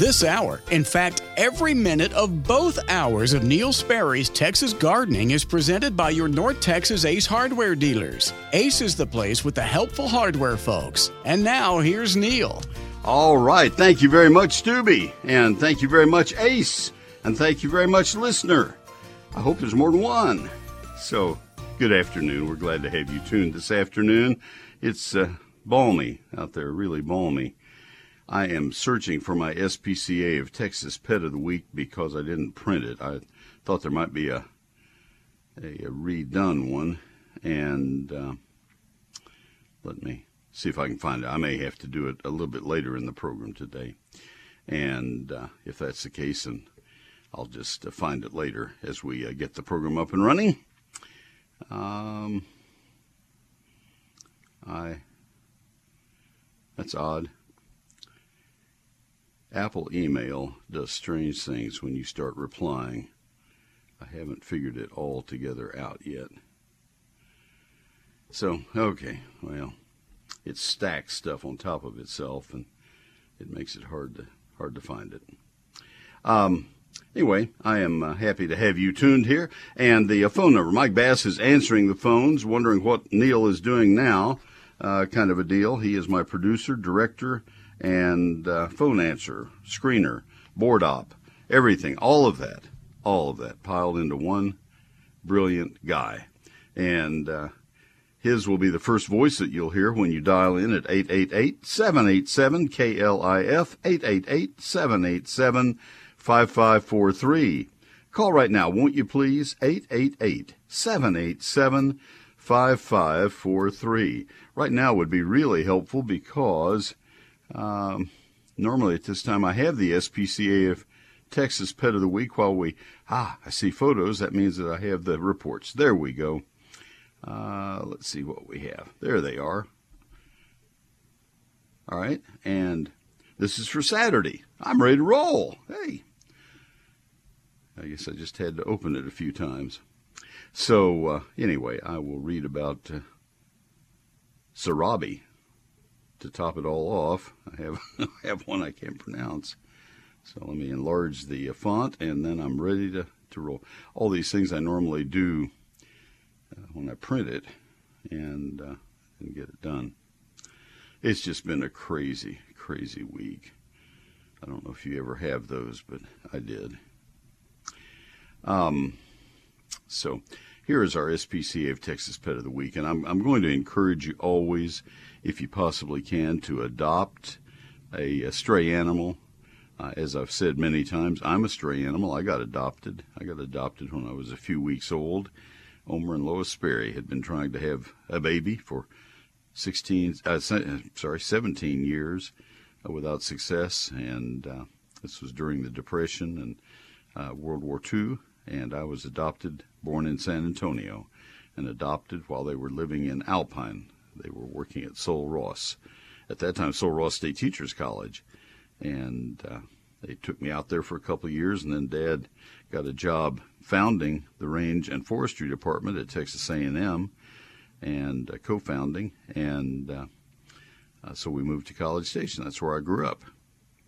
This hour, in fact, every minute of both hours of Neil Sperry's Texas Gardening is presented by your North Texas Ace hardware dealers. Ace is the place with the helpful hardware folks. And now, here's Neil. All right. Thank you very much, Stubby. And thank you very much, Ace. And thank you very much, listener. I hope there's more than one. So, good afternoon. We're glad to have you tuned this afternoon. It's uh, balmy out there, really balmy. I am searching for my SPCA of Texas Pet of the Week because I didn't print it. I thought there might be a a, a redone one, and uh, let me see if I can find it. I may have to do it a little bit later in the program today, and uh, if that's the case, and I'll just uh, find it later as we uh, get the program up and running. Um, I that's odd. Apple email does strange things when you start replying. I haven't figured it all together out yet. So, okay, well, it stacks stuff on top of itself and it makes it hard to hard to find it. Um, anyway, I am uh, happy to have you tuned here. And the uh, phone number, Mike Bass is answering the phones, wondering what Neil is doing now, uh, kind of a deal. He is my producer, director, and uh, phone answer, screener, board op, everything, all of that, all of that piled into one brilliant guy. And uh, his will be the first voice that you'll hear when you dial in at 888-787-KLIF, 888-787-5543. Call right now, won't you please? 888-787-5543. Right now would be really helpful because um, normally at this time I have the SPCA of Texas Pet of the Week while we, ah, I see photos. That means that I have the reports. There we go. Uh, let's see what we have. There they are. All right. And this is for Saturday. I'm ready to roll. Hey. I guess I just had to open it a few times. So, uh, anyway, I will read about uh, Sarabi to top it all off, I have I have one I can't pronounce. So let me enlarge the uh, font, and then I'm ready to, to roll. All these things I normally do uh, when I print it and, uh, and get it done. It's just been a crazy, crazy week. I don't know if you ever have those, but I did. Um, so here is our SPCA of Texas Pet of the Week, and I'm, I'm going to encourage you always – if you possibly can, to adopt a, a stray animal. Uh, as I've said many times, I'm a stray animal. I got adopted. I got adopted when I was a few weeks old. Omer and Lois Sperry had been trying to have a baby for 16, uh, sorry, 17 years uh, without success, and uh, this was during the Depression and uh, World War II. And I was adopted, born in San Antonio, and adopted while they were living in Alpine, they were working at Sul Ross, at that time Sul Ross State Teachers College, and uh, they took me out there for a couple of years, and then Dad got a job founding the Range and Forestry Department at Texas A&M, and uh, co-founding, and uh, uh, so we moved to College Station. That's where I grew up,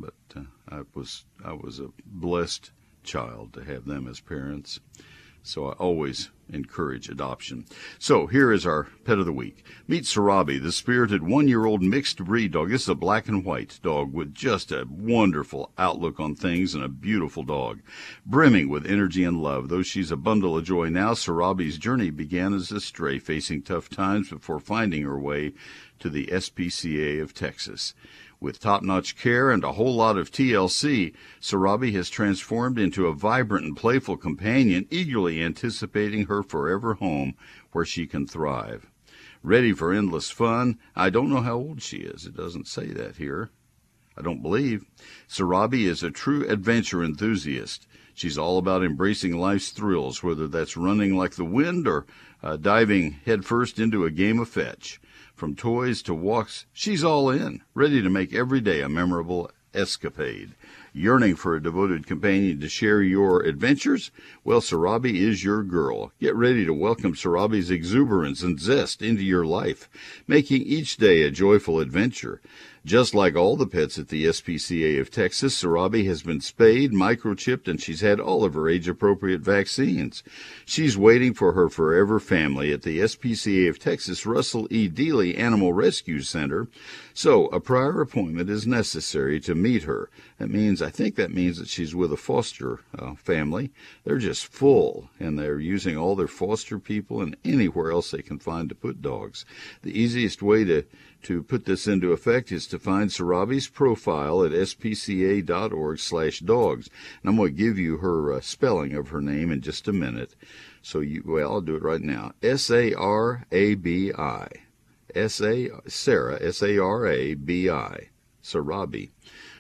but uh, I was I was a blessed child to have them as parents. So I always encourage adoption. So here is our pet of the week. Meet Sarabi, the spirited one-year-old mixed breed dog. This is a black and white dog with just a wonderful outlook on things and a beautiful dog, brimming with energy and love. Though she's a bundle of joy now, Sarabi's journey began as a stray facing tough times before finding her way to the SPCA of Texas. With top notch care and a whole lot of TLC, Sarabi has transformed into a vibrant and playful companion, eagerly anticipating her forever home where she can thrive. Ready for endless fun, I don't know how old she is. It doesn't say that here. I don't believe. Sarabi is a true adventure enthusiast. She's all about embracing life's thrills, whether that's running like the wind or uh, diving headfirst into a game of fetch. From toys to walks, she's all in, ready to make every day a memorable escapade. Yearning for a devoted companion to share your adventures? Well, Sarabi is your girl. Get ready to welcome Sarabi's exuberance and zest into your life, making each day a joyful adventure. Just like all the pets at the SPCA of Texas, Sarabi has been spayed, microchipped, and she's had all of her age appropriate vaccines. She's waiting for her forever family at the SPCA of Texas Russell E. Dealey Animal Rescue Center. So a prior appointment is necessary to meet her. That means, I think that means that she's with a foster uh, family. They're just full, and they're using all their foster people and anywhere else they can find to put dogs. The easiest way to to put this into effect is to find Sarabi's profile at spca.org slash dogs. And I'm going to give you her uh, spelling of her name in just a minute. So you, well, I'll do it right now. S A R A B I, S A Sarah S A R A B I, Sarabi.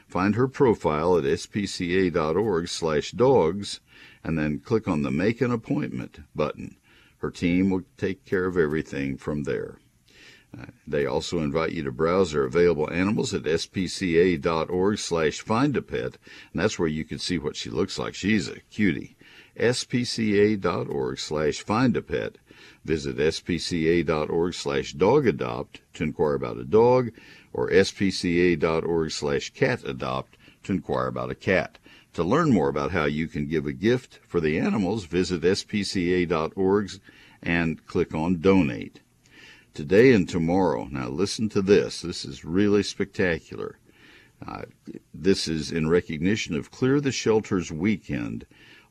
Find her profile at spca.org slash dogs and then click on the Make an Appointment button. Her team will take care of everything from there. They also invite you to browse their available animals at spca.org slash find a pet, and that's where you can see what she looks like. She's a cutie. spca.org slash find a pet. Visit spca.org slash dog adopt to inquire about a dog, or spca.org slash cat adopt to inquire about a cat. To learn more about how you can give a gift for the animals, visit spca.org and click on donate today and tomorrow. Now, listen to this. This is really spectacular. Uh, this is in recognition of Clear the Shelters weekend.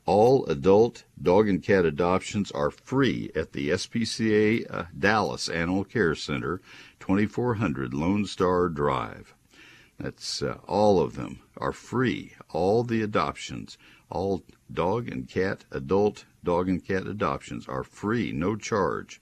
All adult dog and cat adoptions are free at the SPCA uh, Dallas Animal Care Center, 2400 Lone Star Drive. That's uh, all of them are free. All the adoptions, all dog and cat, adult dog and cat adoptions are free, no charge.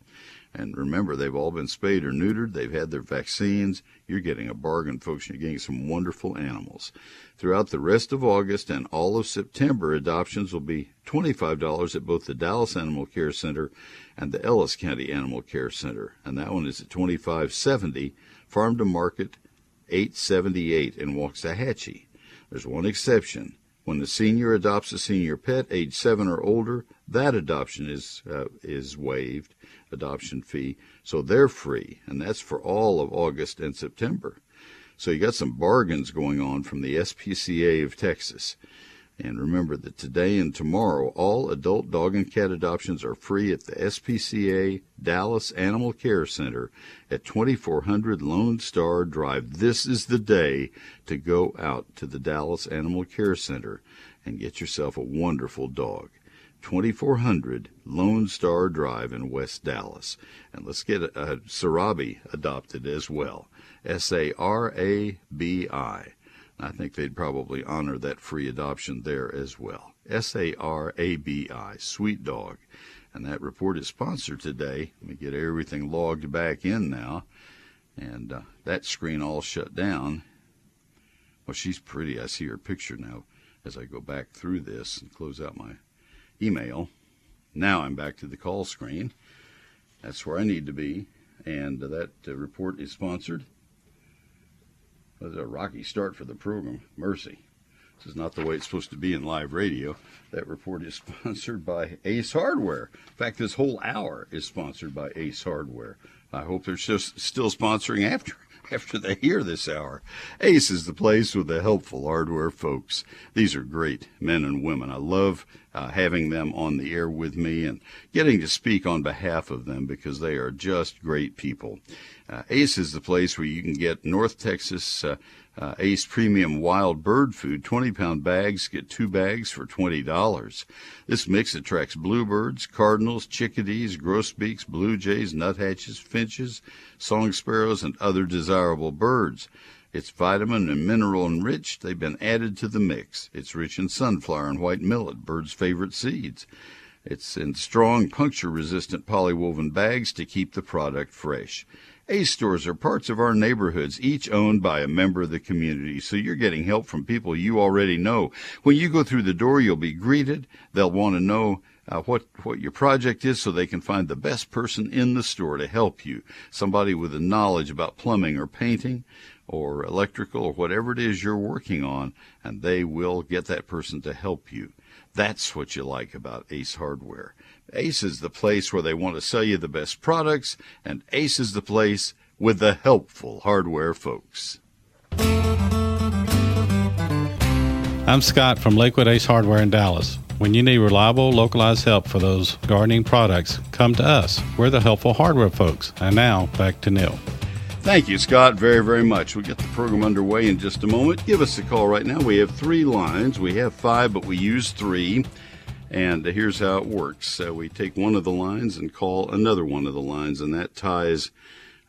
And remember, they've all been spayed or neutered. They've had their vaccines. You're getting a bargain, folks. You're getting some wonderful animals. Throughout the rest of August and all of September, adoptions will be $25 at both the Dallas Animal Care Center and the Ellis County Animal Care Center. And that one is at 2570 Farm to Market 878 in Waxahachie. There's one exception. When the senior adopts a senior pet age seven or older, that adoption is uh, is waived adoption fee. So they're free, and that's for all of August and September. So you got some bargains going on from the SPCA of Texas. And remember that today and tomorrow, all adult dog and cat adoptions are free at the SPCA Dallas Animal Care Center at 2400 Lone Star Drive. This is the day to go out to the Dallas Animal Care Center and get yourself a wonderful dog. 2400 Lone Star Drive in West Dallas. And let's get a, Sarabi adopted as well. S A R A B I. I think they'd probably honor that free adoption there as well. S A R A B I, sweet dog. And that report is sponsored today. Let me get everything logged back in now. And uh, that screen all shut down. Well, she's pretty. I see her picture now as I go back through this and close out my email. Now I'm back to the call screen. That's where I need to be. And uh, that uh, report is sponsored. It was a rocky start for the program. Mercy. This is not the way it's supposed to be in live radio. That report is sponsored by Ace Hardware. In fact, this whole hour is sponsored by Ace Hardware. I hope they're still sponsoring after after they hear this hour. Ace is the place with the helpful hardware folks. These are great men and women. I love uh, having them on the air with me and getting to speak on behalf of them because they are just great people. Uh, Ace is the place where you can get North Texas uh, uh, Ace Premium Wild Bird Food, 20 pound bags, get two bags for $20. This mix attracts bluebirds, cardinals, chickadees, grosbeaks, blue jays, nuthatches, finches, song sparrows, and other desirable birds. It's vitamin and mineral enriched. They've been added to the mix. It's rich in sunflower and white millet, birds' favorite seeds. It's in strong puncture resistant polywoven bags to keep the product fresh. Ace stores are parts of our neighborhoods, each owned by a member of the community, so you're getting help from people you already know. When you go through the door, you'll be greeted. They'll want to know uh, what what your project is, so they can find the best person in the store to help you. Somebody with a knowledge about plumbing or painting, or electrical or whatever it is you're working on, and they will get that person to help you. That's what you like about Ace Hardware. Ace is the place where they want to sell you the best products, and Ace is the place with the helpful hardware folks. I'm Scott from Lakewood Ace Hardware in Dallas. When you need reliable, localized help for those gardening products, come to us. We're the helpful hardware folks. And now, back to Neil. Thank you, Scott, very, very much. We'll get the program underway in just a moment. Give us a call right now. We have three lines. We have five, but we use three. And here's how it works uh, we take one of the lines and call another one of the lines, and that ties.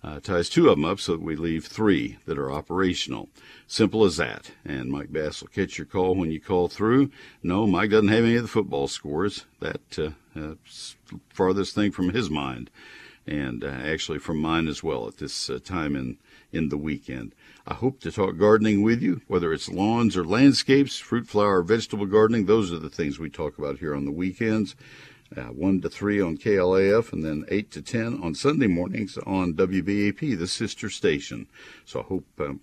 Uh, ties two of them up so that we leave three that are operational. Simple as that. And Mike Bass will catch your call when you call through. No, Mike doesn't have any of the football scores. That uh, uh, farthest thing from his mind and uh, actually from mine as well at this uh, time in, in the weekend. I hope to talk gardening with you, whether it's lawns or landscapes, fruit, flower, vegetable gardening. Those are the things we talk about here on the weekends. Uh, 1 to 3 on KLIF, and then 8 to 10 on Sunday mornings on WBAP, the sister station. So I hope, um,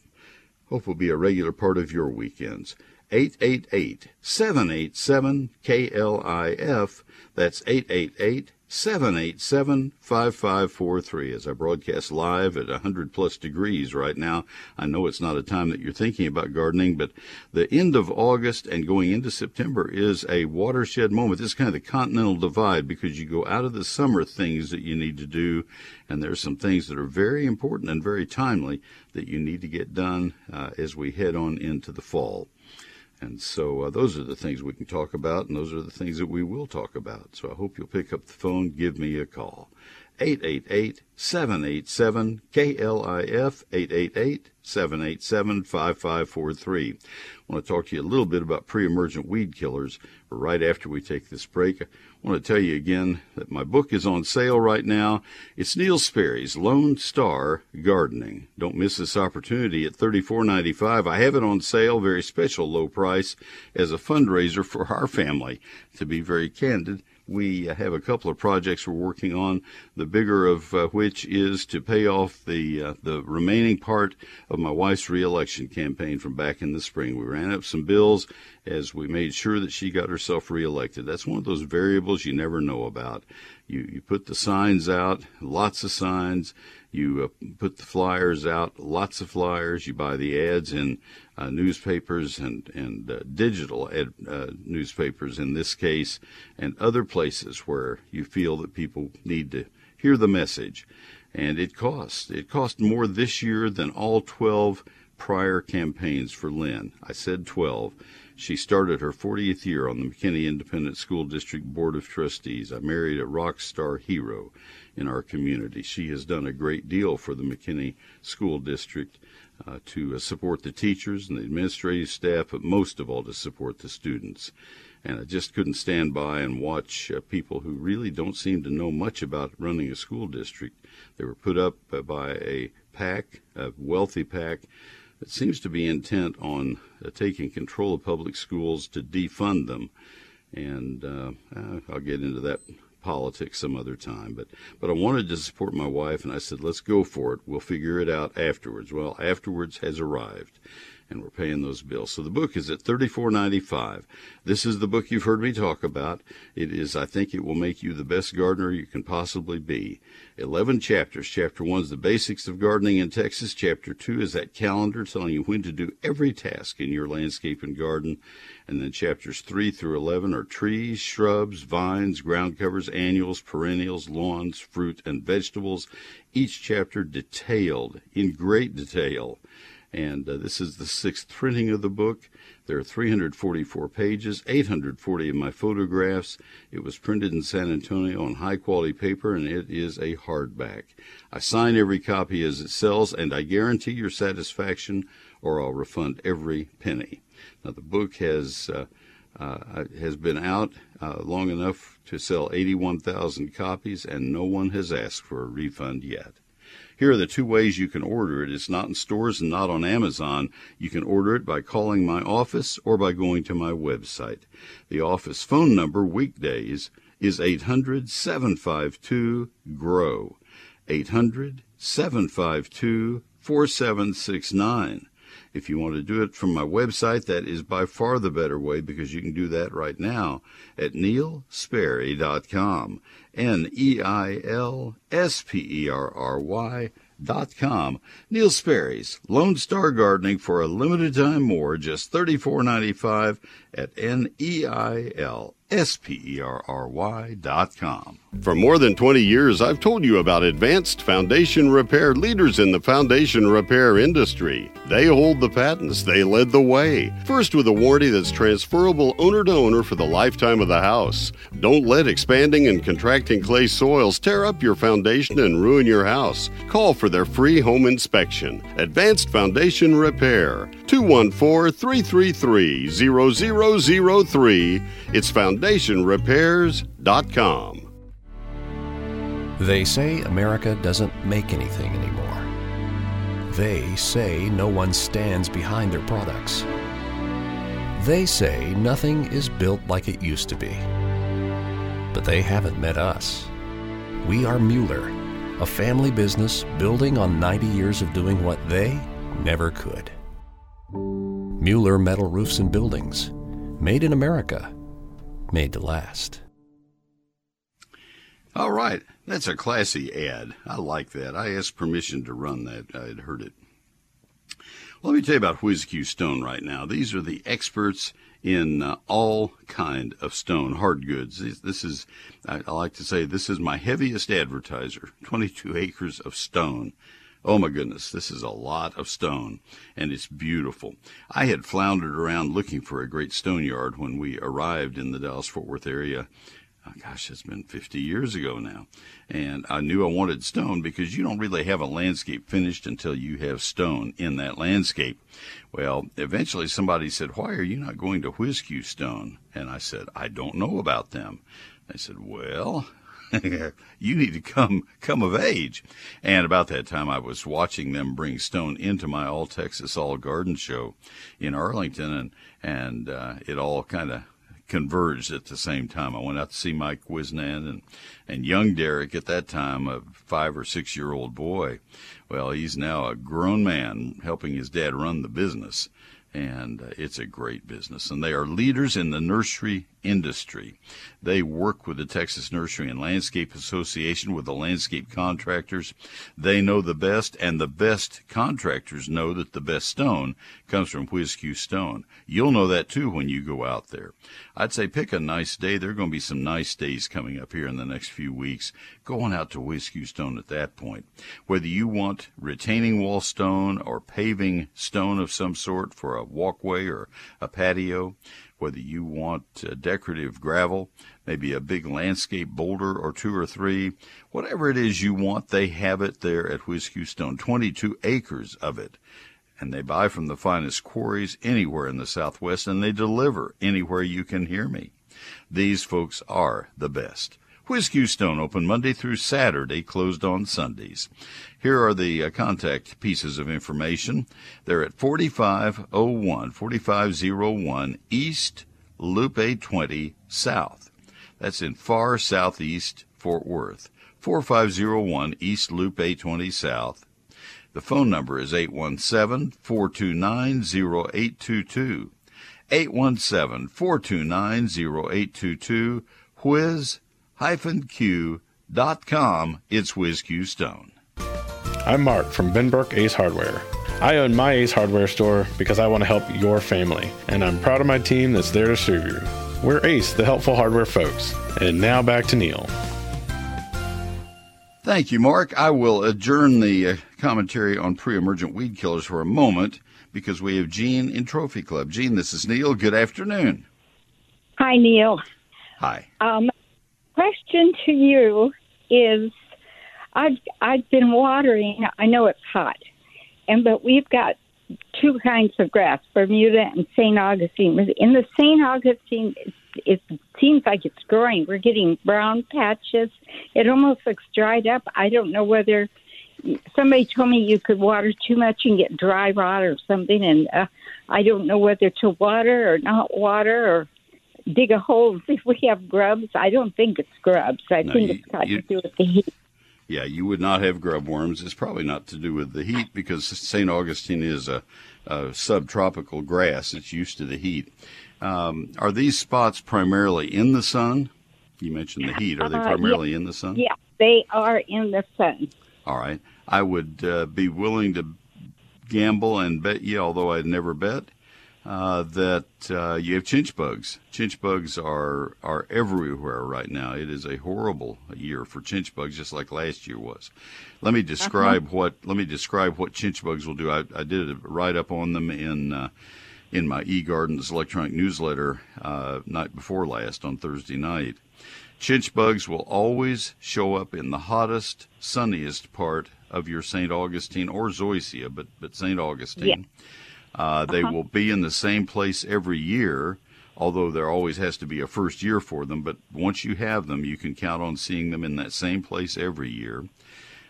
hope will be a regular part of your weekends. 888 787 KLIF. That's 888 787 5543 as I broadcast live at 100 plus degrees right now. I know it's not a time that you're thinking about gardening, but the end of August and going into September is a watershed moment. This is kind of the continental divide because you go out of the summer things that you need to do, and there's some things that are very important and very timely that you need to get done uh, as we head on into the fall. And so uh, those are the things we can talk about, and those are the things that we will talk about. So I hope you'll pick up the phone, give me a call. 888 787 KLIF 888 787 5543. I want to talk to you a little bit about pre emergent weed killers right after we take this break. I want to tell you again that my book is on sale right now. It's Neil Sperry's Lone Star Gardening. Don't miss this opportunity at $34.95. I have it on sale, very special low price, as a fundraiser for our family. To be very candid, we have a couple of projects we're working on. The bigger of uh, which is to pay off the uh, the remaining part of my wife's reelection campaign from back in the spring. We ran up some bills as we made sure that she got herself reelected. That's one of those variables you never know about. You you put the signs out, lots of signs. You uh, put the flyers out, lots of flyers. You buy the ads in uh, newspapers and and uh, digital ad, uh, newspapers in this case, and other places where you feel that people need to hear the message. And it costs. It cost more this year than all 12 prior campaigns for Lynn. I said 12. She started her 40th year on the McKinney Independent School District Board of Trustees. I married a rock star hero in our community. She has done a great deal for the McKinney School District uh, to uh, support the teachers and the administrative staff, but most of all to support the students. And I just couldn't stand by and watch uh, people who really don't seem to know much about running a school district. They were put up uh, by a PAC, a wealthy PAC, that seems to be intent on taking control of public schools to defund them. And uh, I'll get into that politics some other time. But but I wanted to support my wife, and I said, let's go for it. We'll figure it out afterwards. Well, afterwards has arrived, and we're paying those bills. So the book is at thirty-four ninety-five. This is the book you've heard me talk about. It is, I think, it will make you the best gardener you can possibly be. 11 chapters. Chapter 1 is the basics of gardening in Texas. Chapter 2 is that calendar telling you when to do every task in your landscape and garden. And then chapters 3 through 11 are trees, shrubs, vines, ground covers, annuals, perennials, lawns, fruit, and vegetables. Each chapter detailed in great detail. And uh, this is the sixth printing of the book. There are 344 pages, 840 of my photographs. It was printed in San Antonio on high quality paper and it is a hardback. I sign every copy as it sells and I guarantee your satisfaction or I'll refund every penny. Now the book has uh, uh, has been out uh, long enough to sell 81,000 copies and no one has asked for a refund yet. Here are the two ways you can order it. It's not in stores and not on Amazon. You can order it by calling my office or by going to my website. The office phone number weekdays is 800 752 GROW. 800 752 4769. If you want to do it from my website, that is by far the better way because you can do that right now at neilsperry.com. N E I L S P E R R Y dot com. Neil Sperry's Lone Star Gardening for a limited time more, just thirty four ninety five at N E I L S-P-E-R-R-Y dot com. For more than 20 years, I've told you about Advanced Foundation Repair, leaders in the foundation repair industry. They hold the patents. They led the way. First with a warranty that's transferable owner to owner for the lifetime of the house. Don't let expanding and contracting clay soils tear up your foundation and ruin your house. Call for their free home inspection. Advanced Foundation Repair, 214-333-0003. It's foundationrepairs.com. They say America doesn't make anything anymore. They say no one stands behind their products. They say nothing is built like it used to be. But they haven't met us. We are Mueller, a family business building on 90 years of doing what they never could. Mueller Metal Roofs and Buildings, made in America, made to last. All right, that's a classy ad. I like that. I asked permission to run that. I had heard it. Let me tell you about WhizQ Stone right now. These are the experts in uh, all kind of stone, hard goods. This, is, I, I like to say, this is my heaviest advertiser. 22 acres of stone. Oh my goodness, this is a lot of stone, and it's beautiful. I had floundered around looking for a great stone yard when we arrived in the Dallas Fort Worth area oh gosh, it's been 50 years ago now. And I knew I wanted stone because you don't really have a landscape finished until you have stone in that landscape. Well, eventually somebody said, Why are you not going to WhizQ Stone? And I said, I don't know about them. They said, Well, you need to come come of age. And about that time, I was watching them bring stone into my All Texas All Garden show in Arlington, and and uh, it all kind of converged at the same time. I went out to see Mike Wisnan and, and young Derek at that time, a five or six year old boy. Well, he's now a grown man helping his dad run the business. And uh, it's a great business. And they are leaders in the nursery industry. They work with the Texas Nursery and Landscape Association with the landscape contractors. They know the best, and the best contractors know that the best stone comes from WhizQ Stone. You'll know that too when you go out there. I'd say pick a nice day. There are going to be some nice days coming up here in the next few weeks. Go on out to WhizQ Stone at that point. Whether you want retaining wall stone or paving stone of some sort for a walkway or a patio, whether you want uh, decorative gravel, maybe a big landscape boulder or two or three, whatever it is you want, they have it there at WhizQ Stone. 22 acres of it. And they buy from the finest quarries anywhere in the Southwest and they deliver anywhere you can hear me. These folks are the best. WhizQ Stone open Monday through Saturday, closed on Sundays. Here are the uh, contact pieces of information. They're at 4501, 4501 East Loop 820 South. That's in far southeast Fort Worth. 4501 East Loop 820 South. The phone number is 817 429 0822. 817 429 0822. Whiz q.com. It's WhizQ Stone. I'm Mark from Benbrook Ace Hardware. I own my Ace Hardware store because I want to help your family, and I'm proud of my team that's there to serve you. We're Ace, the helpful hardware folks. And now back to Neil. Thank you, Mark. I will adjourn the uh, commentary on pre emergent weed killers for a moment because we have Gene in Trophy Club. Gene, this is Neil. Good afternoon. Hi, Neil. Hi. Um, question to you is I've I've been watering. I know it's hot, and but we've got two kinds of grass, Bermuda and St. Augustine. In the St. Augustine, it, it seems like it's growing. We're getting brown patches. It almost looks dried up. I don't know whether somebody told me you could water too much and get dry rot or something, and uh, I don't know whether to water or not water or dig a hole if we have grubs? I don't think it's grubs. I No, think you- it's got you- to do with the heat. Yeah, you would not have grub worms. It's probably not to do with the heat because St. Augustine is a, a subtropical grass. It's used to the heat. Um, are these spots primarily in the sun? You mentioned the heat. Are they Uh, primarily in the sun? Yeah, they are in the sun. All right. I would uh, be willing to gamble and bet you, although I'd never bet, uh, that uh, you have chinch bugs. Chinch bugs are are everywhere right now. It is a horrible year for chinch bugs, just like last year was. Let me describe what let me describe what chinch bugs will do. I, I did a write up on them in. Uh, in my eGardens electronic newsletter uh, night before last on Thursday night. Chinch bugs will always show up in the hottest, sunniest part of your St. Augustine or Zoysia, but, but St. Augustine. Uh, they will be in the same place every year, although there always has to be a first year for them. But once you have them, you can count on seeing them in that same place every year.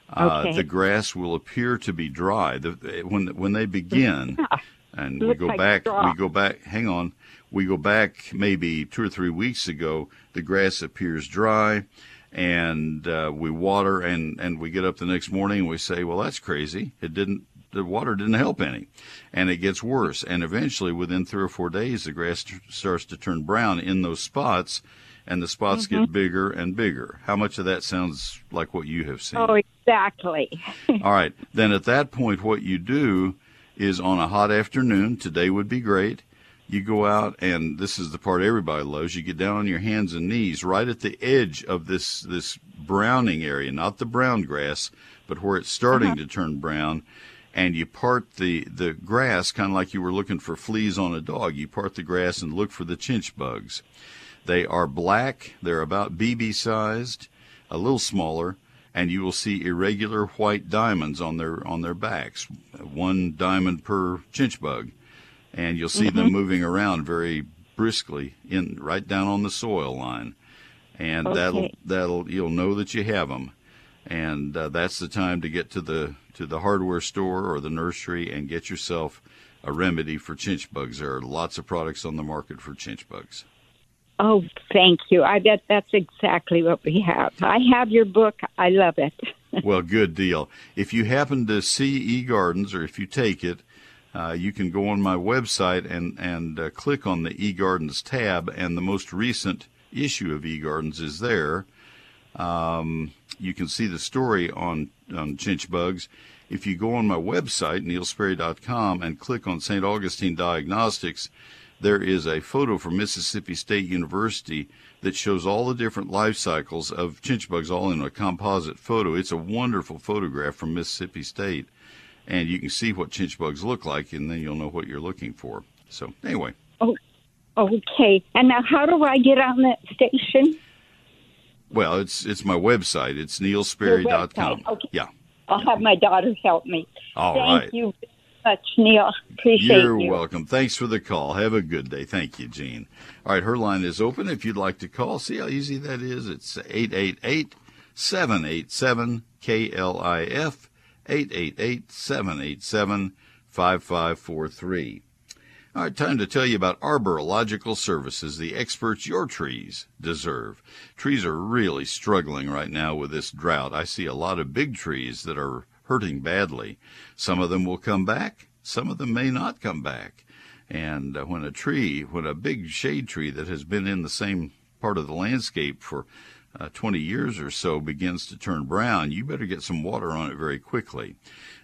Uh, Okay. The grass will appear to be dry. The, when when they begin, and we go like back, straw. we go back. Hang on, we go back maybe two or three weeks ago. The grass appears dry, and uh, we water, and and we get up the next morning and we say, well, that's crazy. It didn't. The water didn't help any, and it gets worse. And eventually, within three or four days, the grass t- starts to turn brown in those spots, and the spots Mm-hmm. get bigger and bigger. How much of that sounds like what you have seen? Oh, exactly. All right. Then at that point, what you do is on a hot afternoon, today would be great. You go out, and this is the part everybody loves. You get down on your hands and knees right at the edge of this, this browning area, not the brown grass, but where it's starting to turn brown. And you part the, the grass kind of like you were looking for fleas on a dog. You part the grass and look for the chinch bugs. They are black. They're about BB sized, a little smaller, and you will see irregular white diamonds on their on their backs, one diamond per chinch bug, and you'll see them moving around very briskly in right down on the soil line, and that'll that'll you'll know that you have them, and uh, that's the time to get to the to the hardware store or the nursery and get yourself a remedy for chinch bugs. There are lots of products on the market for chinch bugs. Oh, thank you. I bet that's exactly what we have. I have your book. I love it. well, good deal. If you happen to see eGardens or if you take it, uh, you can go on my website and and uh, click on the eGardens tab, and the most recent issue of eGardens is there. Um, you can see the story on on chinch bugs. If you go on my website neilsperry.com and click on St. Augustine Diagnostics, there is a photo from Mississippi State University that shows all the different life cycles of chinch bugs all in a composite photo. It's a wonderful photograph from Mississippi State, and you can see what chinch bugs look like, and then you'll know what you're looking for. So anyway, Oh, Okay. And now, how do I get on that station? Well, it's it's my website. It's neilsperry.com. okay. Yeah. I'll have my daughter help me. All Thank right. you very much, Neil. Appreciate You're you. welcome. Thanks for the call. Have a good day. Thank you, Jean. All right, her line is open. If you'd like to call, see how easy that is. It's 888 787 KLIF, 888 787 5543. All right, time to tell you about Arborilogical services, the experts your trees deserve. Trees are really struggling right now with this drought. I see a lot of big trees that are hurting badly. Some of them will come back, some of them may not come back. And uh, when a tree, when a big shade tree that has been in the same part of the landscape for uh, 20 years or so begins to turn brown, you better get some water on it very quickly.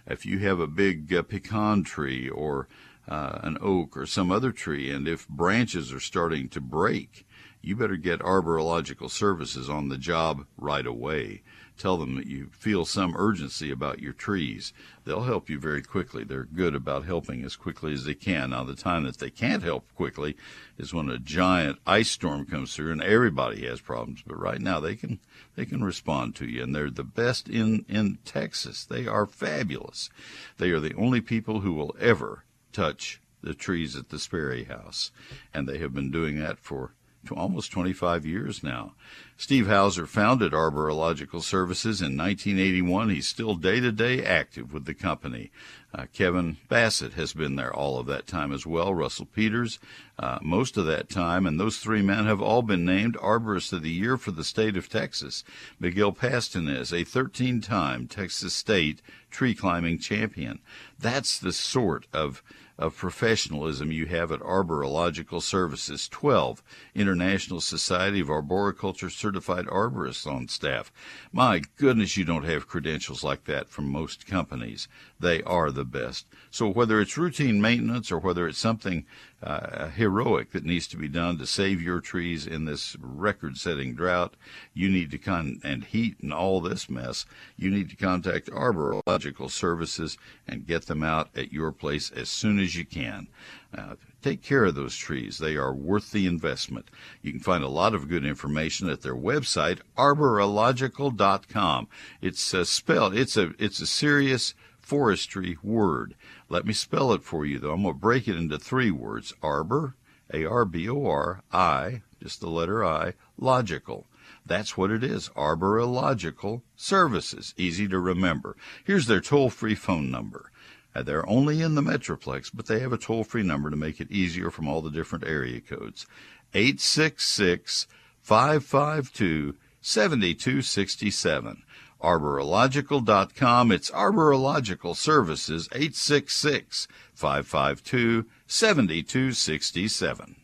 If you have a big uh, pecan tree or uh, an oak or some other tree, and if branches are starting to break, you better get arborilogical services on the job right away. Tell them that you feel some urgency about your trees. They'll help you very quickly. They're good about helping as quickly as they can. Now, the time that they can't help quickly is when a giant ice storm comes through and everybody has problems. But right now, they can they can respond to you, and they're the best in in Texas. They are fabulous. They are the only people who will ever touch the trees at the Sperry House, and they have been doing that for almost 25 years now. Steve Houser founded Arborilogical Services in 1981. He's still day to day active with the company. Uh, Kevin Bassett has been there all of that time as well. Russell Peters, uh, most of that time, and those three men have all been named Arborist of the Year for the state of Texas. Miguel Pastanez, a 13 time Texas State tree climbing champion. That's the sort of of professionalism you have at Arborilogical Services. 12 International Society of Arboriculture Certified Arborists on staff. My goodness, you don't have credentials like that from most companies. They are the best. So whether it's routine maintenance or whether it's something uh, heroic that needs to be done to save your trees in this record-setting drought, you need to con and heat and all this mess. You need to contact Arborilogical Services and get them out at your place as soon as you can. Uh, take care of those trees. They are worth the investment. You can find a lot of good information at their website, arborilogical.com. It's uh, spelled. It's a it's a serious forestry word. Let me spell it for you, though. I'm going to break it into three words arbor, A R B O R, I, just the letter I, logical. That's what it is Arborilogical Services. Easy to remember. Here's their toll free phone number. Uh, they're only in the Metroplex, but they have a toll free number to make it easier from all the different area codes. 866 552 7267 arborilogical.com. It's Arborilogical Services, 866 552 7267.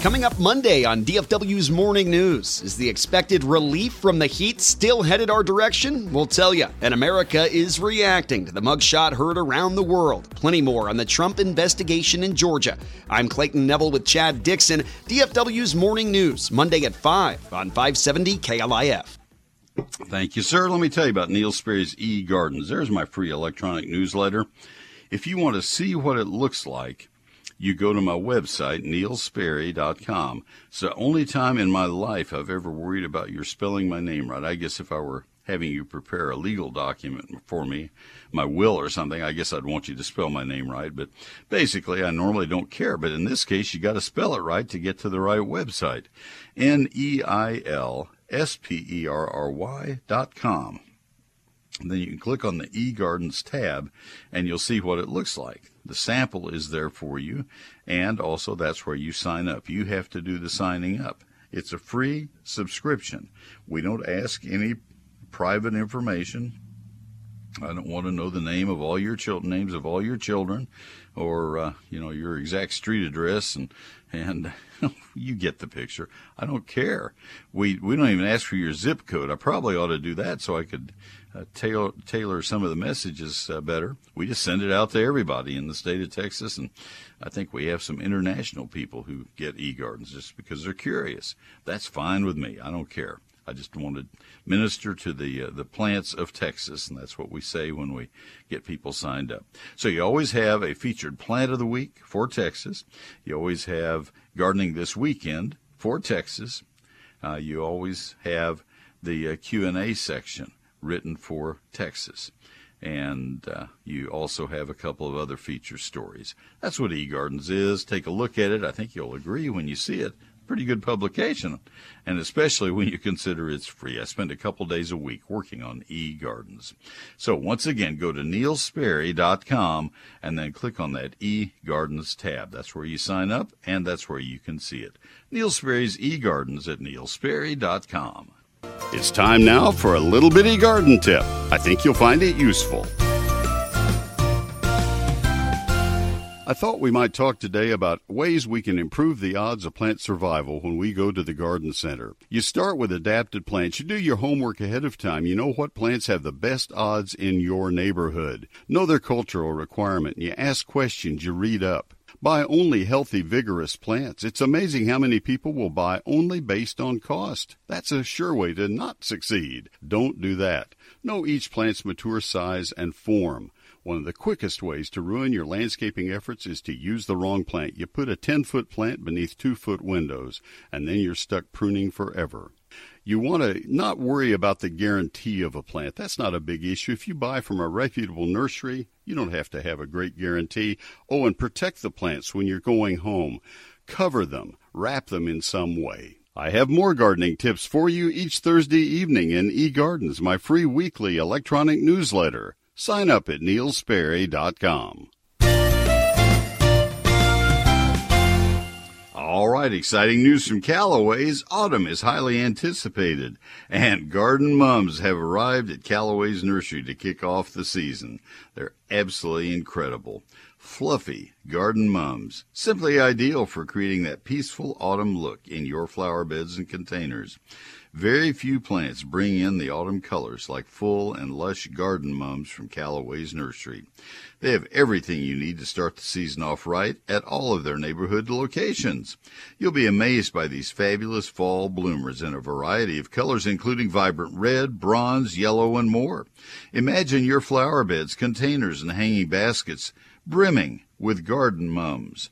Coming up Monday on DFW's Morning News, is the expected relief from the heat still headed our direction? We'll tell you. And America is reacting to the mugshot heard around the world. Plenty more on the Trump investigation in Georgia. I'm Clayton Neville with Chad Dixon, DFW's Morning News, Monday at 5 on 570 KLIF. Thank you, sir. Let me tell you about Neil Sperry's E Gardens. There's my free electronic newsletter. If you want to see what it looks like, you go to my website, neilsperry.com. It's the only time in my life I've ever worried about your spelling my name right. I guess if I were having you prepare a legal document for me, my will or something, I guess I'd want you to spell my name right. But basically, I normally don't care. But in this case, you got to spell it right to get to the right website. N E I L S P E R R Y dot com. And then you can click on the eGardens tab and you'll see what it looks like. The sample is there for you, and also that's where you sign up. You have to do the signing up. It's a free subscription. We don't ask any private information. I don't want to know the name of all your children, names of all your children, or uh, you know your exact street address, and and you get the picture. I don't care. We we don't even ask for your zip code. I probably ought to do that so I could uh, tailor tailor some of the messages uh, better. We just send it out to everybody in the state of Texas, and I think we have some international people who get e gardens just because they're curious. That's fine with me. I don't care. I just want to minister to the uh, the plants of Texas, and that's what we say when we get people signed up. So you always have a featured plant of the week for Texas. You always have gardening this weekend for Texas. Uh, you always have the uh, Q and A section written for Texas. And uh, you also have a couple of other feature stories. That's what eGardens is. Take a look at it. I think you'll agree when you see it pretty good publication, and especially when you consider it's free. I spend a couple days a week working on e-gardens. So once again, go to neilsperry.com and then click on that e-gardens tab. That's where you sign up, and that's where you can see it. Neil Sperry's e-gardens at neilsperry.com. It's time now for a little bitty garden tip. I think you'll find it useful. I thought we might talk today about ways we can improve the odds of plant survival when we go to the garden center. You start with adapted plants. You do your homework ahead of time. You know what plants have the best odds in your neighborhood. Know their cultural requirement. You ask questions. You read up. Buy only healthy, vigorous plants. It's amazing how many people will buy only based on cost. That's a sure way to not succeed. Don't do that. Know each plant's mature size and form. One of the quickest ways to ruin your landscaping efforts is to use the wrong plant. You put a 10 foot plant beneath 2 foot windows, and then you're stuck pruning forever. You want to not worry about the guarantee of a plant. That's not a big issue. If you buy from a reputable nursery, you don't have to have a great guarantee. Oh, and protect the plants when you're going home. cover them, wrap them in some way. I have more gardening tips for you each Thursday evening in eGardens, my free weekly electronic newsletter. Sign up at neilsperry.com. All right, exciting news from Callaway's. Autumn is highly anticipated, and garden mums have arrived at Callaway's nursery to kick off the season. They're absolutely incredible fluffy garden mums, simply ideal for creating that peaceful autumn look in your flower beds and containers. Very few plants bring in the autumn colors like full and lush garden mums from Callaway's nursery. They have everything you need to start the season off right at all of their neighborhood locations. You'll be amazed by these fabulous fall bloomers in a variety of colors, including vibrant red, bronze, yellow, and more. Imagine your flower beds, containers, and hanging baskets brimming with garden mums.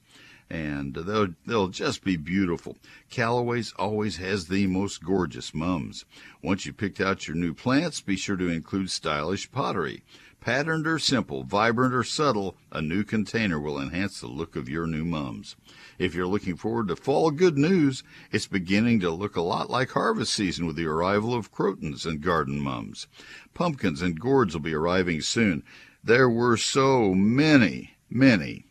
And they'll, they'll just be beautiful. Callaway's always has the most gorgeous mums. Once you've picked out your new plants, be sure to include stylish pottery. Patterned or simple, vibrant or subtle, a new container will enhance the look of your new mums. If you're looking forward to fall good news, it's beginning to look a lot like harvest season with the arrival of crotons and garden mums. Pumpkins and gourds will be arriving soon. There were so many, many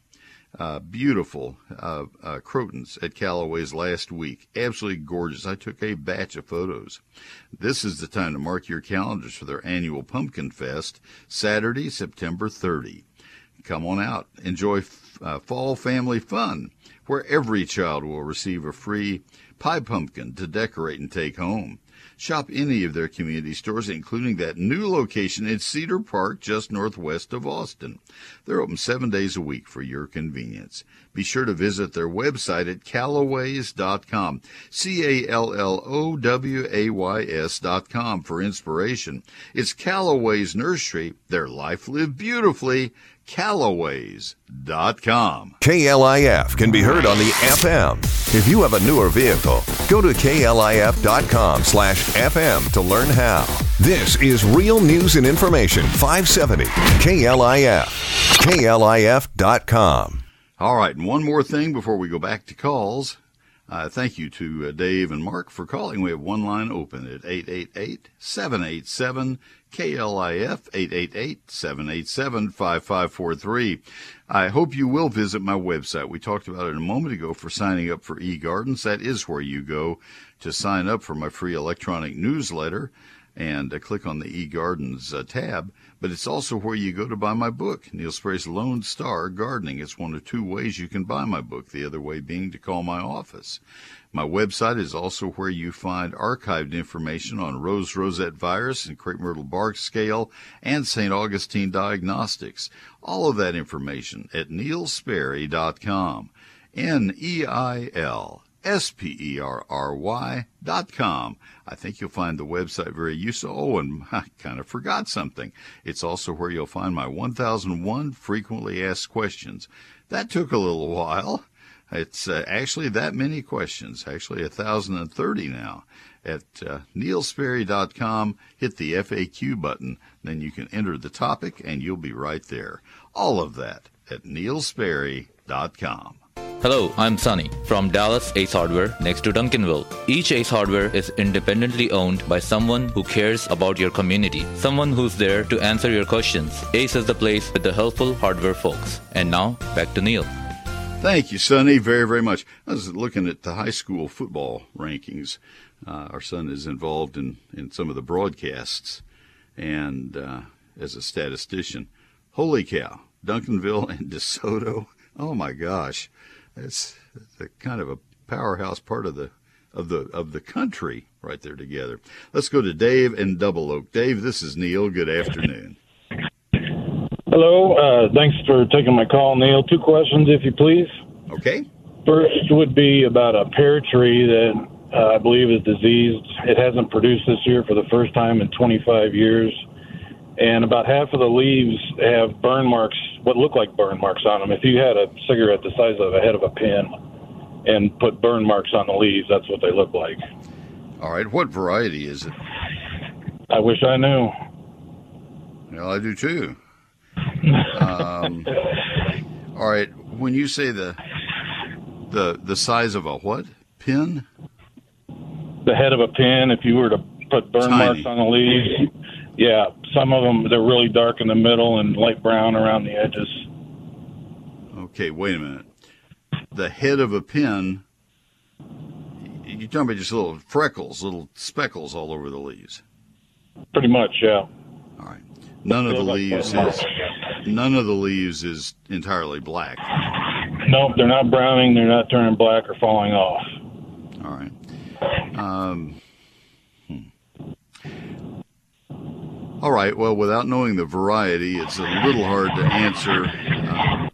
uh, beautiful uh, uh, crotons at Callaway's last week. Absolutely gorgeous. I took a batch of photos. This is the time to mark your calendars for their annual Pumpkin Fest, Saturday, September 30. Come on out. Enjoy f- uh, fall family fun, where every child will receive a free pie pumpkin to decorate and take home. Shop any of their community stores, including that new location in Cedar Park, just northwest of Austin. They're open seven days a week for your convenience. Be sure to visit their website at callaways.com, C-A-L-L-O-W-A-Y-S.com for inspiration. It's Callaway's Nursery, their life lived beautifully, callaways.com. KLIF can be heard on the FM. If you have a newer vehicle, go to klif.com slash FM to learn how. This is Real News and Information 570 KLIF. KLIF.com. All right, and one more thing before we go back to calls. Uh, thank you to uh, Dave and Mark for calling. We have one line open at 888 787 KLIF 888 787 5543. I hope you will visit my website. We talked about it a moment ago for signing up for eGardens. That is where you go to sign up for my free electronic newsletter and uh, click on the eGardens uh, tab. But it's also where you go to buy my book, Neil Sperry's Lone Star Gardening. It's one of two ways you can buy my book, the other way being to call my office. My website is also where you find archived information on rose rosette virus and crepe myrtle bark scale and St. Augustine diagnostics. All of that information at neilsperry.com. N E I L S P E R R Y dot com. I think you'll find the website very useful. Oh, and I kind of forgot something. It's also where you'll find my 1001 frequently asked questions. That took a little while. It's uh, actually that many questions, actually 1,030 now. At uh, neilsperry.com, hit the FAQ button, then you can enter the topic and you'll be right there. All of that at neilsperry.com. Hello, I'm Sunny from Dallas Ace Hardware next to Duncanville. Each Ace Hardware is independently owned by someone who cares about your community, someone who's there to answer your questions. Ace is the place with the helpful hardware folks. And now, back to Neil. Thank you, Sonny, very, very much. I was looking at the high school football rankings. Uh, our son is involved in, in some of the broadcasts, and uh, as a statistician, holy cow, Duncanville and DeSoto. Oh my gosh, it's, it's kind of a powerhouse part of the of the of the country right there together. Let's go to Dave in Double Oak. Dave, this is Neil. Good afternoon. Hello. Uh, thanks for taking my call, Neil. Two questions, if you please. Okay. First would be about a pear tree that uh, I believe is diseased. It hasn't produced this year for the first time in 25 years. And about half of the leaves have burn marks, what look like burn marks on them. If you had a cigarette the size of a head of a pin and put burn marks on the leaves, that's what they look like. All right. What variety is it? I wish I knew. Well, I do too. Um, all right. When you say the The the size of a what? Pin? The head of a pin. If you were to put burn Tiny. marks on the leaves, yeah, some of them they're really dark in the middle and light brown around the edges. Okay, wait a minute. The head of a pin. You're talking about just little freckles, little speckles all over the leaves. Pretty much, yeah. All right. None of the leaves is none of the leaves is entirely black. Nope, they're not browning. They're not turning black or falling off. All right. Um, All right. Well, without knowing the variety, it's a little hard to answer. Uh,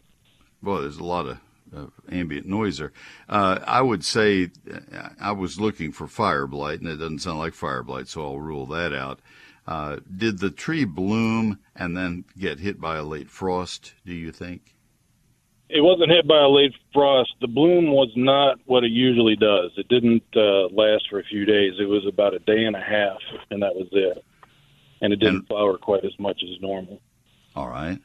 well, there's a lot of uh, ambient noise there. Uh, I would say uh, I was looking for fire blight, and it doesn't sound like fire blight, so I'll rule that out. Uh, did the tree bloom and then get hit by a late frost? Do you think? It wasn't hit by a late frost. The bloom was not what it usually does. It didn't uh, last for a few days. It was about a day and a half, and that was it. And it didn't flower quite as much as normal. All right.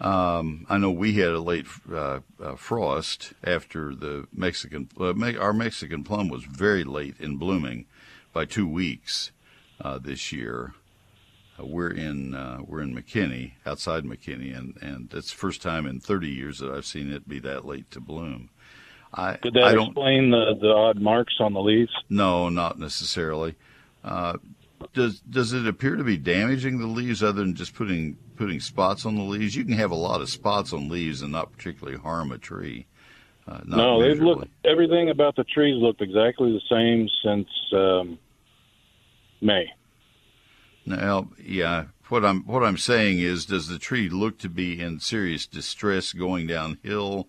Um, I know we had a late uh, uh, frost after the Mexican. Uh, me- our Mexican plum was very late in blooming, by two weeks uh, this year. Uh, we're in uh, we're in McKinney, outside McKinney, and and it's the first time in 30 years that I've seen it be that late to bloom. I Could that I don't explain the, the odd marks on the leaves? no, not necessarily. Does does it appear to be damaging the leaves other than just putting putting spots on the leaves? You can have a lot of spots on leaves and not particularly harm a tree. Uh, no, they've looked. Everything about the trees looked exactly the same since um, May. Now, yeah, what I'm what I'm saying is, does the tree look to be in serious distress, going downhill,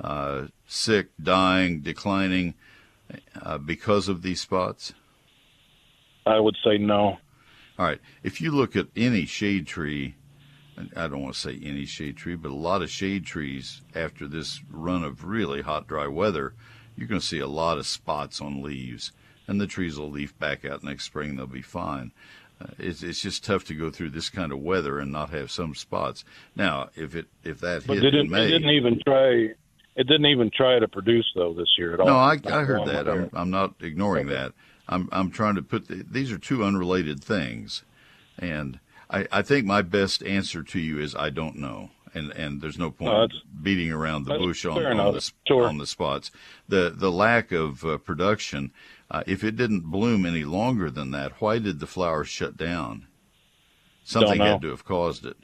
uh, sick, dying, declining, uh, because of these spots? I would say no. All right. If you look at any shade tree, I don't want to say any shade tree, but a lot of shade trees after this run of really hot, dry weather, you're going to see a lot of spots on leaves, and the trees will leaf back out next spring. They'll be fine. Uh, it's it's just tough to go through this kind of weather and not have some spots. Now, if it if that But hit didn't, in May, it didn't even try. It didn't even try to produce though this year at all. No, I, I heard that. I'm. I'm not ignoring that. I'm I'm trying to put the, these are two unrelated things, and I, I think my best answer to you is I don't know, and and there's no point No, beating around the bush on, on the Sure. on the spots. The the lack of uh, production. Uh, if it didn't bloom any longer than that, why did the flowers shut down? Something had to have caused it.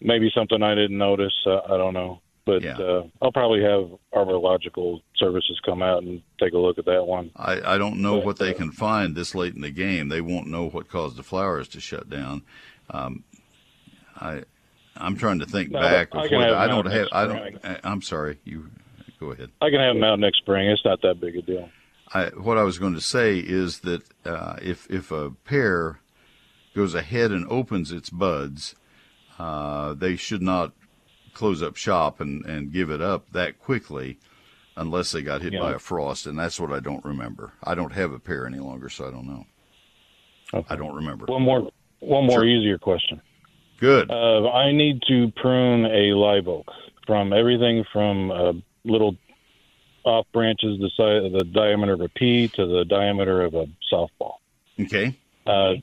Maybe something I didn't notice. Uh, I don't know. But Yeah. uh, I'll probably have arborilogical services come out and take a look at that one. I, I don't know But, what they uh, can find this late in the game. They won't know what caused the flowers to shut down. Um, I I'm trying to think No, back I can have I don't have. I don't. I'm sorry. You go ahead. I can have them out next spring. It's not that big a deal. I, what I was going to say is that uh, if if a pear goes ahead and opens its buds, uh, they should not close up shop and, and give it up that quickly unless they got hit Yeah. by a frost, and that's what I don't remember. I don't have a pair any longer, so I don't know. I don't remember. One more, one more Sure. easier question. Good. Uh, I need to prune a live oak from everything from uh, little off branches the size, the diameter of a pea to the diameter of a softball. Okay. Uh,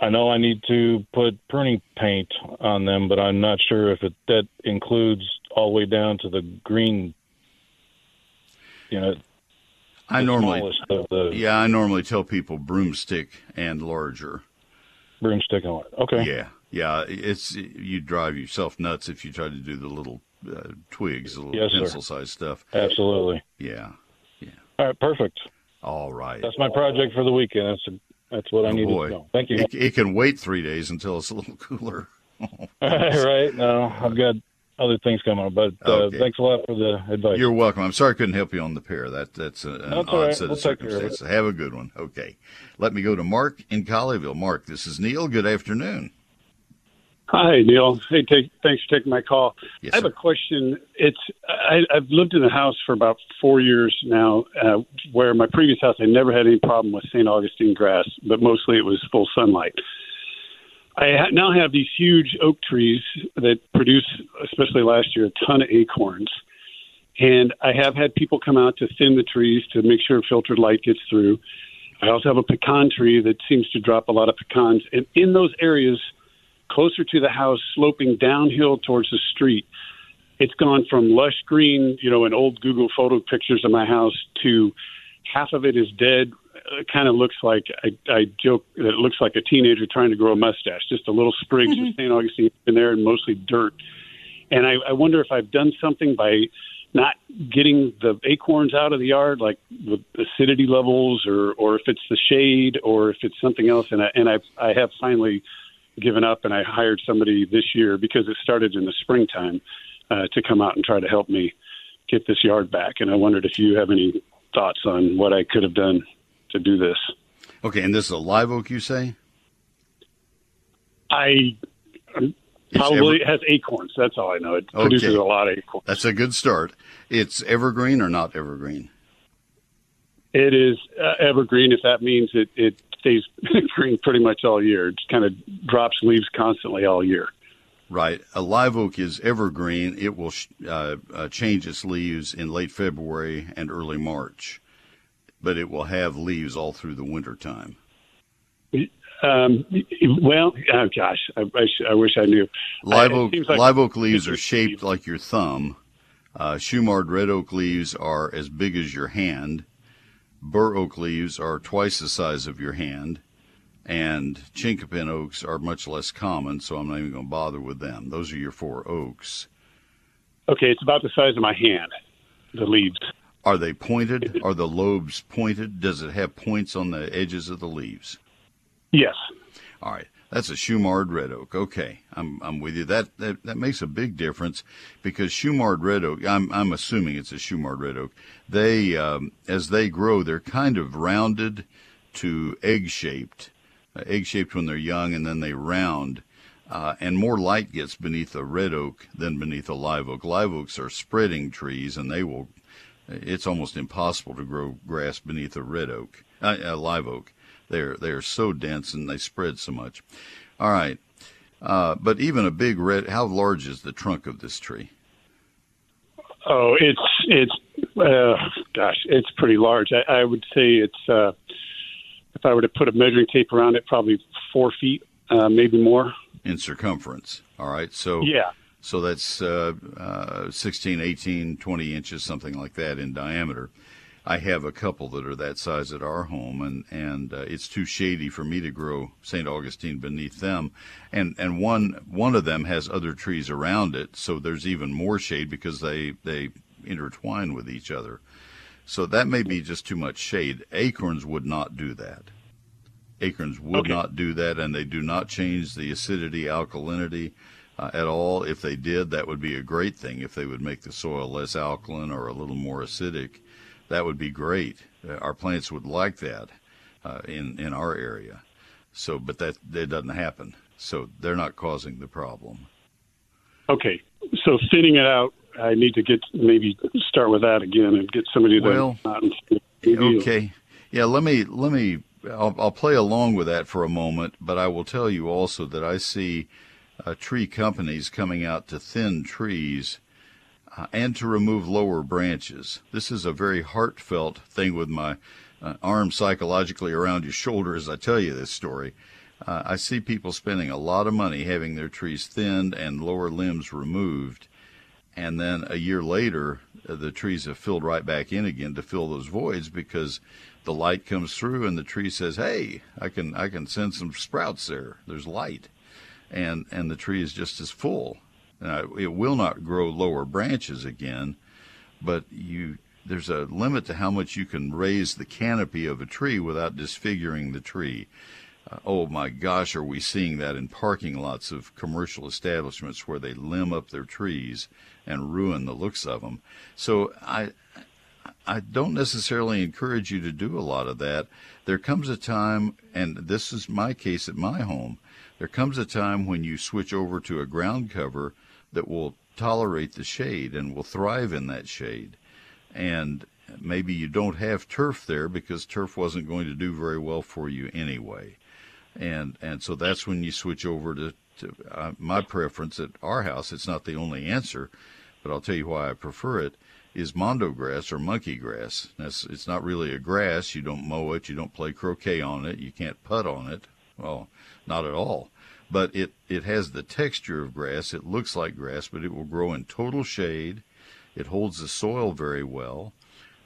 I know I need to put pruning paint on them, but I'm not sure if it that includes all the way down to the green. You know, I normally, the yeah, I normally tell people broomstick and larger. broomstick and what? Okay. Yeah, yeah, it's you drive yourself nuts if you try to do the little uh, twigs, the little Yes, pencil-sized stuff. Absolutely. Yeah. Yeah. All right. Perfect. All right. That's my project for the weekend. That's that's what I Oh, need to know. Thank you. It, it can wait three days until it's a little cooler. right. No, I've got other things coming up, but uh, Okay. thanks a lot for the advice. You're welcome. I'm sorry I couldn't help you on the pair. That that's a, an That's odd right. set We'll of circumstances. Have a good one. Okay. Let me go to Mark in Colleyville. Mark, this is Neil. Good afternoon. Hi, Neil. Hey, take, thanks for taking my call. Yes, I have sir. a question. It's I, I've lived in a house for about four years now, uh, where my previous house I never had any problem with St. Augustine grass, but mostly it was full sunlight. I ha- now have these huge oak trees that produce, especially last year, a ton of acorns. And I have had people come out to thin the trees to make sure filtered light gets through. I also have a pecan tree that seems to drop a lot of pecans. And in those areas closer to the house, sloping downhill towards the street, it's gone from lush green, you know, in old Google photo pictures of my house to half of it is dead. It kind of looks like I, I joke that it looks like a teenager trying to grow a mustache, just a little sprigs of St. Augustine in there and mostly dirt. And I, I wonder if I've done something by not getting the acorns out of the yard, like with acidity levels, or or if it's the shade, or if it's something else. And I and I I have finally given up, and I hired somebody this year because it started in the springtime uh, to come out and try to help me get this yard back. And I wondered if you have any thoughts on what I could have done to do this. Okay, and this is a live oak, you say? I um, probably ever- has acorns. That's all I know. It Okay. produces a lot of acorns. That's a good start. It's evergreen or not evergreen? It is uh, evergreen. If that means it, it stays green pretty much all year. It kind of drops leaves constantly all year. Right. A live oak is evergreen. It will uh, uh, change its leaves in late February and early March, but it will have leaves all through the winter time. Um, well, oh gosh, I, I, sh- I wish I knew. Live oak, like- live oak leaves are shaped like your thumb. Uh, Shumard red oak leaves are as big as your hand. Bur oak leaves are twice the size of your hand. And chinkapin oaks are much less common, so I'm not even going to bother with them. Those are your four oaks. Okay, it's about the size of my hand. The leaves. Are they pointed? Are the lobes pointed? Does it have points on the edges of the leaves? Yes. All right. That's a Shumard red oak. Okay, I'm I'm with you. That that, that makes a big difference because Shumard red oak. I'm I'm assuming it's a Shumard red oak. They um, as they grow, they're kind of rounded to egg shaped, uh, egg shaped when they're young, and then they round. Uh, and more light gets beneath a red oak than beneath a live oak. Live oaks are spreading trees, and they will. It's almost impossible to grow grass beneath a red oak, uh, a live oak. They're they're so dense and they spread so much. All right, uh, but even a big red. How large is the trunk of this tree? Oh, it's it's uh, gosh, it's pretty large. I, I would say it's uh, if I were to put a measuring tape around it, probably four feet, uh, maybe more. in circumference. All right. So Yeah. So that's uh, uh, 16, 18, 20 inches, something like that in diameter. I have a couple that are that size at our home, and and uh, it's too shady for me to grow St. Augustine beneath them. And and one one of them has other trees around it, so there's even more shade because they they intertwine with each other. So that may be just too much shade. Acorns would not do that. Acorns would Okay. not do that, and they do not change the acidity, alkalinity uh, at all. If they did, that would be a great thing. If they would make the soil less alkaline or a little more acidic, that would be great. Uh, our plants would like that uh, in in our area. So, but that that doesn't happen. So they're not causing the problem. Okay, so thinning it out, I need to get maybe start with that again and get somebody Well, Okay. Yeah, let me let me I'll, I'll play along with that for a moment, but I will tell you also that I see uh, tree companies coming out to thin trees uh, and to remove lower branches. This is a very heartfelt thing with my uh, arm psychologically around your shoulder as I tell you this story. Uh, I see people spending a lot of money having their trees thinned and lower limbs removed and then a year later uh, the trees have filled right back in again to fill those voids because the light comes through and the tree says hey i can i can send some sprouts there there's light and and the tree is just as full uh, it will not grow lower branches again but you there's a limit to how much you can raise the canopy of a tree without disfiguring the tree uh, oh my gosh, are we seeing that in parking lots of commercial establishments where they limb up their trees and ruin the looks of them? So I, I don't necessarily encourage you to do a lot of that. There comes a time, and this is my case at my home, there comes a time when you switch over to a ground cover that will tolerate the shade and will thrive in that shade. And maybe you don't have turf there because turf wasn't going to do very well for you anyway and and so that's when you switch over to, to uh, my preference at our house. It's not the only answer, but I'll tell you why I prefer it. is mondo grass or monkey grass. That's, it's not really a grass. You don't mow it. You don't play croquet on it. You can't putt on it. Well, not at all. But it, it has the texture of grass. It looks like grass, but it will grow in total shade. It holds the soil very well.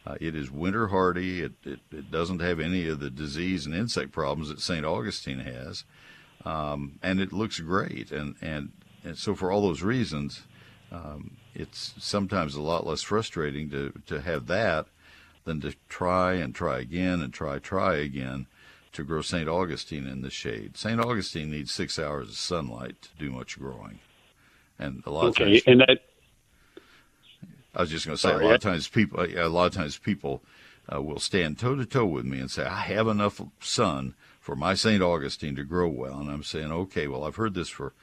Uh, it is winter hardy. It, it, it, doesn't have any of the disease and insect problems that St. Augustine has. Um, and it looks great. And, and, and so, for all those reasons, um, it's sometimes a lot less frustrating to, to have that than to try and try again and try, try again to grow St. Augustine in the shade. St. Augustine needs six hours of sunlight to do much growing. And a lot okay, of times. and that I was just going to say, Sorry, a lot of times people, a lot of times people uh, will stand toe to toe with me and say, "I have enough sun for my St. Augustine to grow well," and I'm saying, "Okay, well, I've heard this for,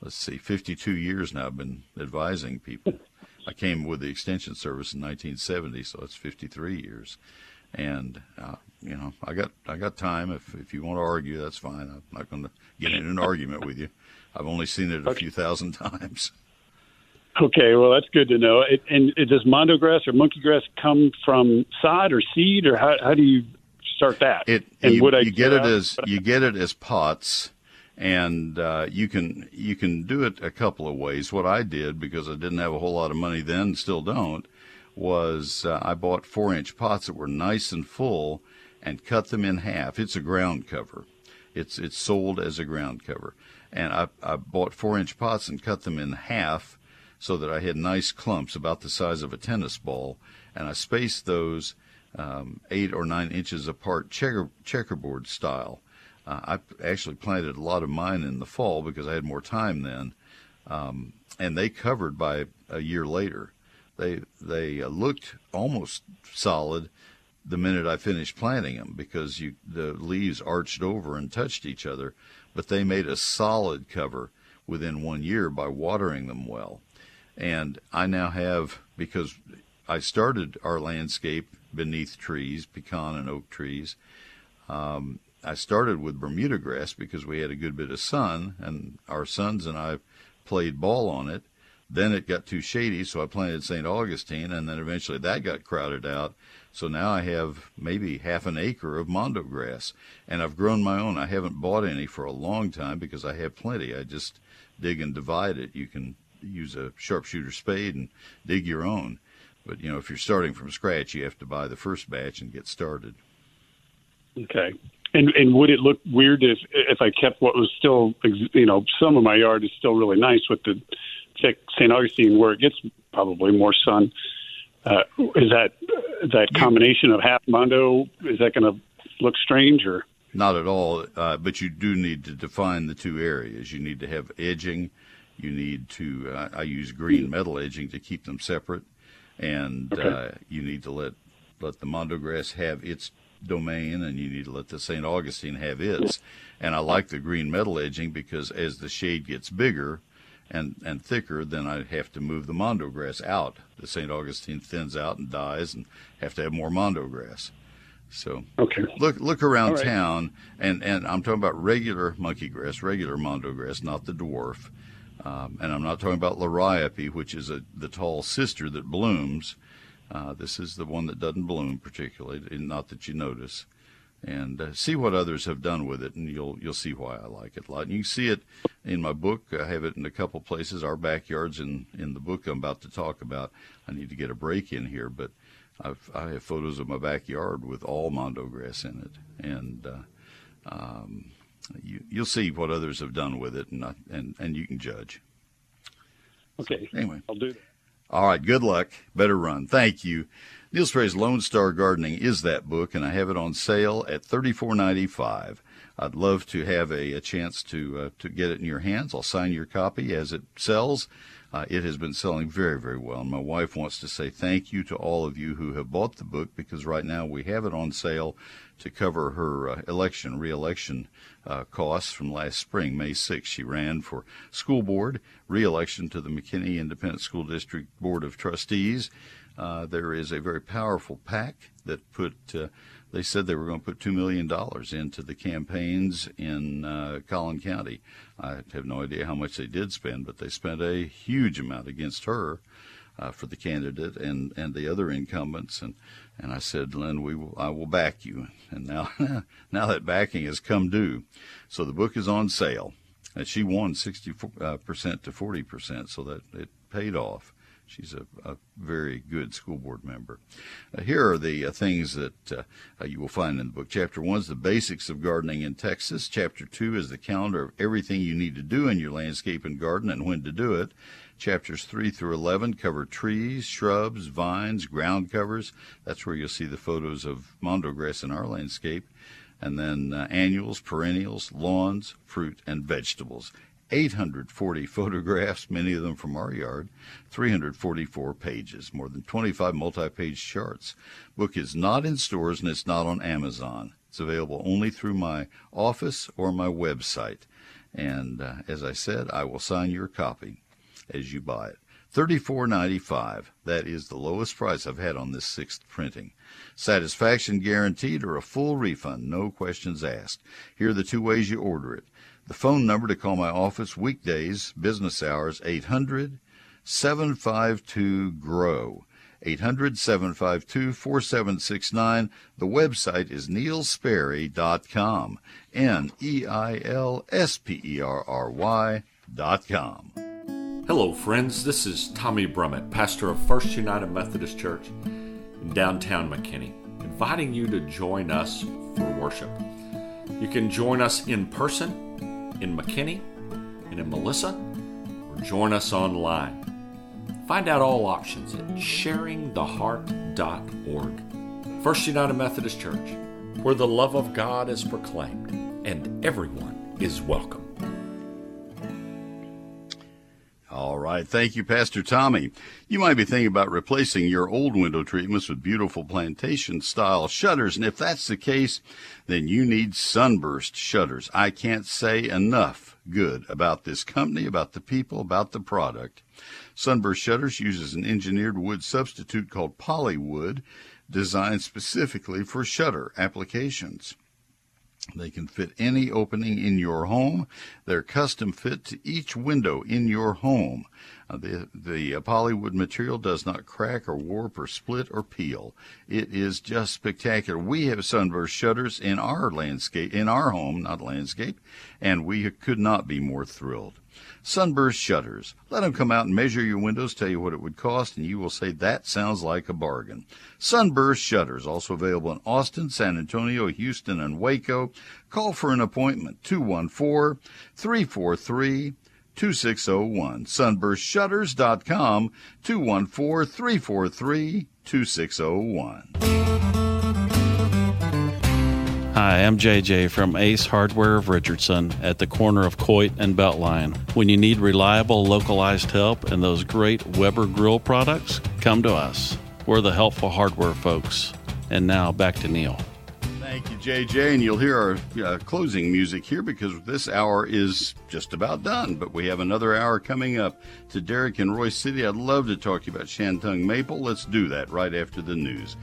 let's see, 52 years now. I've been advising people. I came with the Extension Service in 1970, so it's 53 years, and uh, you know, I got I got time. If if you want to argue, that's fine. I'm not going to get in an argument with you. I've only seen it a few thousand times." Okay, well that's good to know. It, and it, does mondo grass or monkey grass come from sod or seed, or how, how do you start that? It and you, would I you get it as you get it as pots, and uh, you can you can do it a couple of ways. What I did because I didn't have a whole lot of money then, still don't, was uh, I bought four inch pots that were nice and full, and cut them in half. It's a ground cover. It's it's sold as a ground cover, and I I bought four inch pots and cut them in half so that I had nice clumps about the size of a tennis ball, and I spaced those um, eight or nine inches apart, checker, checkerboard style. Uh, I actually planted a lot of mine in the fall because I had more time then, um, and they covered by a year later. They they looked almost solid the minute I finished planting them because you the leaves arched over and touched each other, but they made a solid cover within one year by watering them well. And I now have, because I started our landscape beneath trees, pecan and oak trees. Um, I started with Bermuda grass because we had a good bit of sun, and our sons and I played ball on it. Then it got too shady, so I planted St. Augustine, and then eventually that got crowded out. So now I have maybe half an acre of mondo grass, and I've grown my own. I haven't bought any for a long time because I have plenty. I just dig and divide it. You can use a sharpshooter spade and dig your own. But you know, if you're starting from scratch, you have to buy the first batch and get started. Okay. And and would it look weird if if I kept what was still you know some of my yard is still really nice with the St. Augustine where it gets probably more sun. Uh, is that that combination of half mondo is that going to look strange or not at all? Uh, but you do need to define the two areas. You need to have edging you need to, uh, I use green metal edging to keep them separate, and okay. uh, you need to let let the mondo grass have its domain, and you need to let the St. Augustine have its. And I like the green metal edging because as the shade gets bigger and, and thicker, then I'd have to move the mondo grass out. The St. Augustine thins out and dies, and have to have more mondo grass. So okay. look look around right. town, and, and I'm talking about regular monkey grass, regular mondo grass, not the dwarf. Um, and I'm not talking about liriope, which is a, the tall sister that blooms. Uh, this is the one that doesn't bloom particularly, not that you notice. And uh, see what others have done with it, and you'll you'll see why I like it a lot. And you can see it in my book. I have it in a couple places. Our backyards in in the book I'm about to talk about. I need to get a break in here, but I've I have photos of my backyard with all mondo grass in it, and uh, um, you, you'll see what others have done with it, and and and you can judge. Okay. Anyway, I'll do that. All right. Good luck. Better run. Thank you. Neil Sperry's Lone Star Gardening is that book, and I have it on sale at thirty four ninety five. I'd love to have a, a chance to uh, to get it in your hands. I'll sign your copy as it sells. Uh, it has been selling very, very well. And my wife wants to say thank you to all of you who have bought the book because right now we have it on sale to cover her uh, election, reelection uh, costs from last spring, May 6th. She ran for school board, reelection to the McKinney Independent School District Board of Trustees. Uh, there is a very powerful PAC that put uh, they said they were going to put $2 million into the campaigns in uh, Collin County. I have no idea how much they did spend, but they spent a huge amount against her. uh, for the candidate and, and the other incumbents. And, and I said, Lynn, we will, I will back you. And now, now that backing has come due. So the book is on sale. And she won 60% uh, to 40%, so that it paid off. She's a, a very good school board member. Uh, here are the uh, things that uh, uh, you will find in the book. Chapter one is the basics of gardening in Texas. Chapter two is the calendar of everything you need to do in your landscape and garden and when to do it. Chapters 3 through 11 cover trees, shrubs, vines, ground covers. That's where you'll see the photos of mondo grass in our landscape. And then uh, annuals, perennials, lawns, fruit, and vegetables. 840 photographs, many of them from our yard, 344 pages, more than 25 multi-page charts. Book is not in stores and it's not on Amazon. It's available only through my office or my website. And uh, as I said, I will sign your copy as you buy it. $34.95. That is the lowest price I've had on this sixth printing. Satisfaction guaranteed or a full refund, no questions asked. Here are the two ways you order it. The phone number to call my office weekdays, business hours, 800 752 GROW. 800 752 4769. The website is neilsperry.com. N E I L S P E R R Y.com. Hello, friends. This is Tommy Brummett, pastor of First United Methodist Church in downtown McKinney, inviting you to join us for worship. You can join us in person in McKinney and in Melissa, or join us online. Find out all options at sharingtheheart.org. First United Methodist Church, where the love of God is proclaimed and everyone is welcome. All right. Thank you, Pastor Tommy. You might be thinking about replacing your old window treatments with beautiful plantation style shutters. And if that's the case, then you need sunburst shutters. I can't say enough good about this company, about the people, about the product. Sunburst Shutters uses an engineered wood substitute called polywood designed specifically for shutter applications. They can fit any opening in your home. They're custom fit to each window in your home. Uh, the the uh, polywood material does not crack or warp or split or peel. It is just spectacular. We have sunburst shutters in our landscape, in our home, not landscape, and we could not be more thrilled. Sunburst Shutters. Let them come out and measure your windows, tell you what it would cost, and you will say that sounds like a bargain. Sunburst Shutters, also available in Austin, San Antonio, Houston, and Waco. Call for an appointment 214 343 2601. Sunburstshutters.com 214 343 2601. Hi, I'm JJ from Ace Hardware of Richardson at the corner of Coit and Beltline. When you need reliable, localized help and those great Weber grill products, come to us. We're the helpful hardware folks. And now back to Neil. Thank you, JJ. And you'll hear our uh, closing music here because this hour is just about done. But we have another hour coming up to Derek and Royse City. I'd love to talk to you about Shantung Maple. Let's do that right after the news.